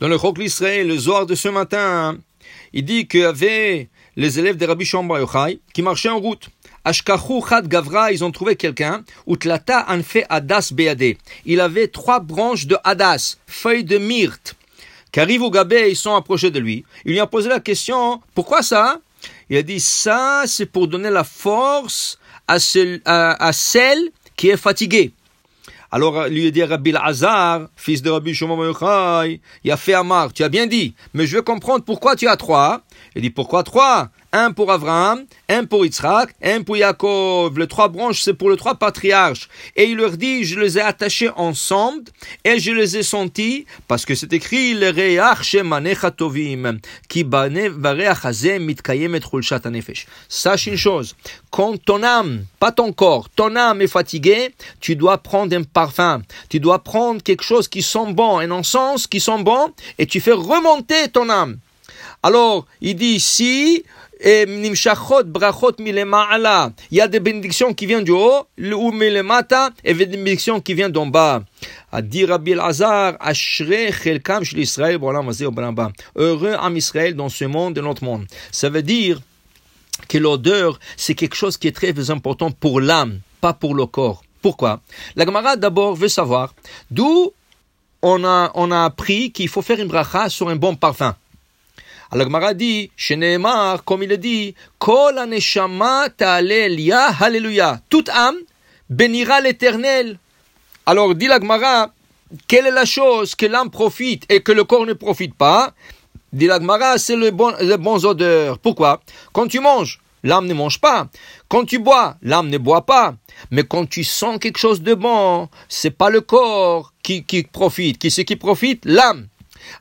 Dans le Chok l'Israël, le Zohar de ce matin, il dit qu'il y avait les élèves de Rabbi Shamba Yochai qui marchaient en route. Ashkachu Chad Gavra, ils ont trouvé quelqu'un, Utlata Anfe Adas Beade. Il avait trois branches de Hadas, feuilles de myrte, qui arrivent au Gabé, ils sont approchés de lui. Il lui a posé la question, pourquoi ça? Il a dit, ça, c'est pour donner la force à, à celle qui est fatiguée. Alors lui dit Rabbi Lazar, fils de Rabbi Shimon Yochai, il a fait Amar, tu as bien dit, mais je veux comprendre pourquoi tu as trois. Il dit pourquoi trois? Un pour Abraham, un pour Yitzhak, un pour Yaakov. Les trois branches, c'est pour les trois patriarches. Et il leur dit, je les ai attachés ensemble et je les ai sentis parce que c'est écrit, le qui Sache une chose, quand ton âme, pas ton corps, ton âme est fatiguée, tu dois prendre un parfum. Tu dois prendre quelque chose qui sent bon, un encens qui sent bon, et tu fais remonter ton âme. Alors, il dit ici, nimshachot brachot Il y a des bénédictions qui viennent du haut, ou milemata, et des bénédictions qui viennent d'en bas. A dire Rabbi Elazar, Ashre chelkam shel Israël, Heureux en Israël dans ce monde et notre monde. Ça veut dire que l'odeur, c'est quelque chose qui est très important pour l'âme, pas pour le corps. Pourquoi? La Gemara d'abord veut savoir d'où on a, on a appris qu'il faut faire une bracha sur un bon parfum. Alors Gemara dit, comme il a dit, Kol. Toute âme bénira l'éternel. Alors dit la Gemara, quelle est la chose que l'âme profite et que le corps ne profite pas Dit la Gemara, c'est le bon, les bons odeurs. Pourquoi? Quand tu manges, l'âme ne mange pas. Quand tu bois, l'âme ne boit pas. Mais quand tu sens quelque chose de bon, c'est pas le corps qui, qui profite. Qui c'est qui profite? L'âme.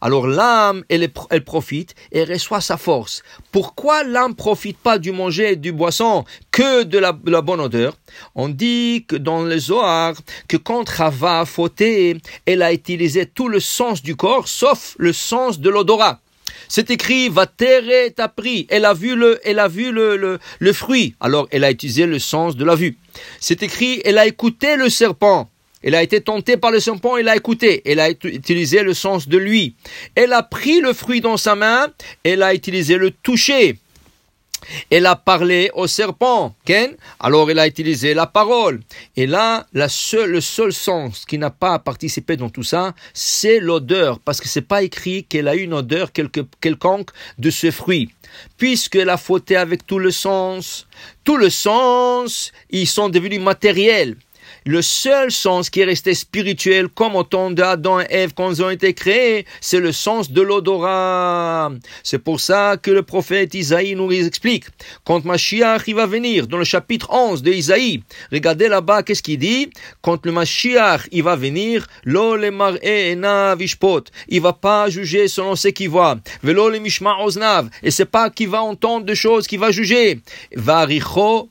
Alors l'âme, elle, profite et reçoit sa force. Pourquoi l'âme profite pas du manger et du boisson que de la, bonne odeur? On dit que dans le Zohar que quand Rava a fauté, elle a utilisé tout le sens du corps sauf le sens de l'odorat. C'est écrit, va terre ta pris. Elle a vu le, elle a vu le, le, le fruit. Alors, elle a utilisé le sens de la vue. C'est écrit, elle a écouté le serpent. Elle a été tentée par le serpent, elle a écouté, elle a utilisé le sens de lui. Elle a pris le fruit dans sa main, elle a utilisé le toucher. Elle a parlé au serpent, Ken. Alors elle a utilisé la parole. Et là, le seul sens qui n'a pas participé dans tout ça, c'est l'odeur, parce que c'est pas écrit qu'elle a une odeur quelconque de ce fruit. Puisqu'elle a fauté avec tout le sens, tout le sens, ils sont devenus matériels. Le seul sens qui est resté spirituel, comme au temps d'Adam et Ève quand ils ont été créés, c'est le sens de l'odorat. C'est pour ça que le prophète Isaïe nous explique. Quand Mashiach il va venir, dans le chapitre 11 de Isaïe, regardez là-bas, qu'est-ce qu'il dit? Quand le Mashiach il va venir, lo le. Il va pas juger selon ce qu'il voit. Velo le mishma. Et c'est pas qu'il va entendre des choses qu'il va juger. Varicho.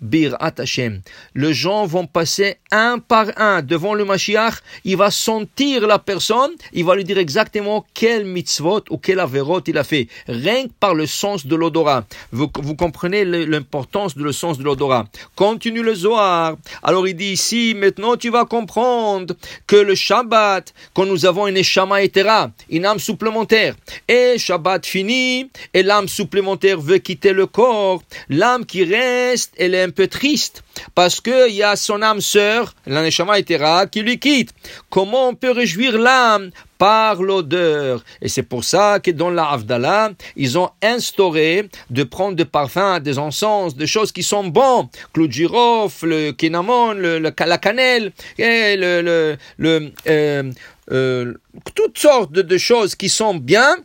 Les gens vont passer un par un devant le Mashiach, il va sentir la personne, il va lui dire exactement quel mitzvot ou quel averot il a fait, rien que par le sens de l'odorat. Vous, vous comprenez l'importance de le sens de l'odorat. Continue le Zohar. Alors il dit ici, maintenant tu vas comprendre que le Shabbat, quand nous avons une Eshama Etera, une âme supplémentaire, et Shabbat fini, et l'âme supplémentaire veut quitter le corps, l'âme qui reste, elle est un peu triste, parce qu'il y a son âme sœur, l'aneshama etera, qui lui quitte. Comment on peut réjouir l'âme par l'odeur? Et c'est pour ça que dans la Havdalah, ils ont instauré de prendre des parfums, des encens, des choses qui sont bons. Clou le kinamon, le, la cannelle, et le, le, euh, euh, toutes sortes de, choses qui sont bien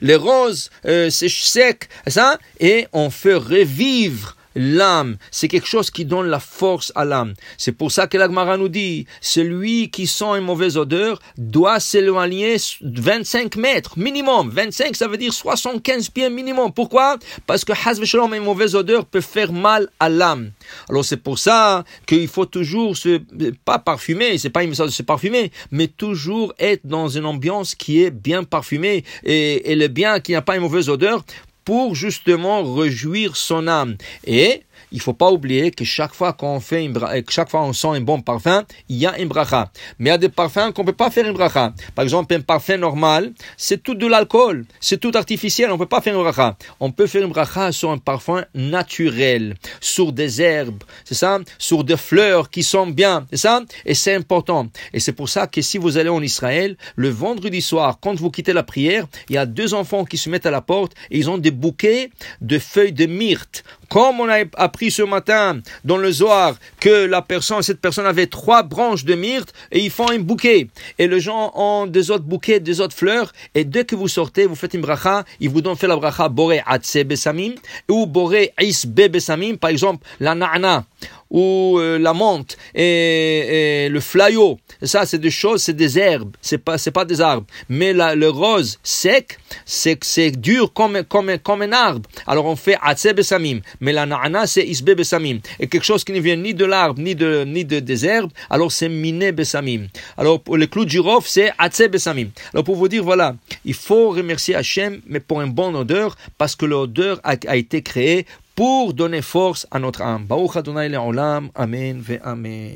les roses euh, c'est ça, et on fait revivre l'âme. C'est quelque chose qui donne la force à l'âme. C'est pour ça que l'Agmara nous dit, celui qui sent une mauvaise odeur doit s'éloigner 25 mètres minimum. 25, ça veut dire 75 pieds minimum. Pourquoi? Parce que Shalom, une mauvaise odeur peut faire mal à l'âme. Alors c'est pour ça qu'il faut toujours se, pas parfumer, c'est pas une message de se parfumer, mais toujours être dans une ambiance qui est bien parfumée et le bien qui n'a pas une mauvaise odeur pour justement réjouir son âme. Et il faut pas oublier que chaque fois qu'on fait une chaque fois on sent un bon parfum, il y a une bracha. Mais il y a des parfums qu'on peut pas faire une bracha. Par exemple, un parfum normal, c'est tout de l'alcool, c'est tout artificiel, on peut pas faire une bracha. On peut faire une bracha sur un parfum naturel, sur des herbes, c'est ça, sur des fleurs qui sont bien, c'est ça, et c'est important. Et c'est pour ça que si vous allez en Israël, le vendredi soir, quand vous quittez la prière, il y a deux enfants qui se mettent à la porte et ils ont des bouquets de feuilles de myrte. Comme on a appris ce matin dans le Zohar que la personne, cette personne avait trois branches de myrte et ils font un bouquet. Et les gens ont des autres bouquets, des autres fleurs. Et dès que vous sortez, vous faites une bracha, ils vous donnent fait la bracha Boré Atse Besamim ou Boré Isbe Besamim, par exemple la na'na ou euh, la menthe et, le flayo. Ça, c'est des choses, c'est des herbes. C'est pas, c'est pas des arbres. Mais la, le rose sec, c'est, c'est dur comme, comme, comme un arbre. Alors on fait atse besamim. Mais la na'ana, c'est isbe besamim. Et quelque chose qui ne vient ni de l'arbre, ni de, ni de, des herbes, alors c'est miné besamim. Alors pour le clou de girofle, c'est atse besamim. Alors pour vous dire, voilà, il faut remercier Hachem, mais pour une bonne odeur, parce que l'odeur a, a été créée pour donner force à notre âme. Baruch Adonai Le'olam. Amen ve Amen.